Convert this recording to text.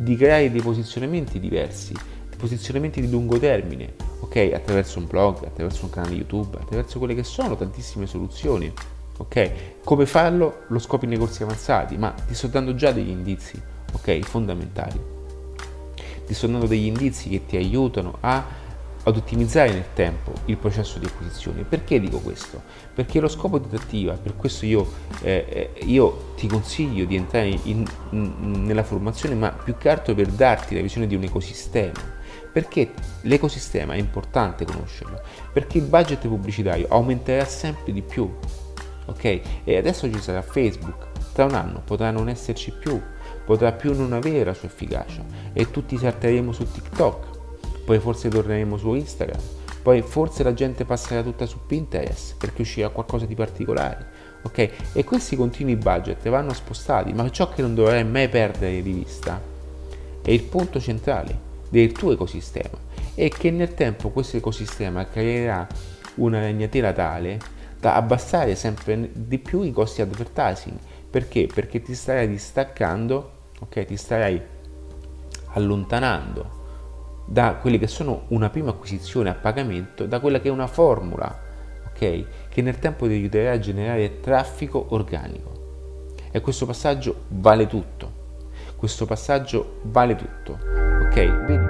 di creare dei posizionamenti diversi, dei posizionamenti di lungo termine, ok? Attraverso un blog, attraverso un canale YouTube, attraverso quelle che sono tantissime soluzioni, ok? Come farlo lo scopri nei corsi avanzati, ma ti sto dando già degli indizi, ok? Fondamentali. Ti sto dando degli indizi che ti aiutano a ad ottimizzare nel tempo il processo di acquisizione. Perché dico questo? Perché lo scopo di Tattiva, per questo io, eh, eh, io ti consiglio di entrare in, in, nella formazione, ma più che altro per darti la visione di un ecosistema. Perché l'ecosistema è importante conoscerlo? Perché il budget pubblicitario aumenterà sempre di più. Ok? E adesso ci sarà Facebook, tra un anno potrà non esserci più, potrà più non avere la sua efficacia e tutti salteremo su TikTok poi forse torneremo su Instagram, poi forse la gente passerà tutta su Pinterest perché uscirà qualcosa di particolare, ok? E questi continui budget vanno spostati, ma ciò che non dovrai mai perdere di vista è il punto centrale del tuo ecosistema e che nel tempo questo ecosistema creerà una ragnatela tale da abbassare sempre di più i costi advertising. Perché? Perché ti starai distaccando, ok? Ti starai allontanando da quelle che sono una prima acquisizione a pagamento, da quella che è una formula, ok? Che nel tempo ti aiuterà a generare traffico organico. E questo passaggio vale tutto. Questo passaggio vale tutto. Ok? Vedi?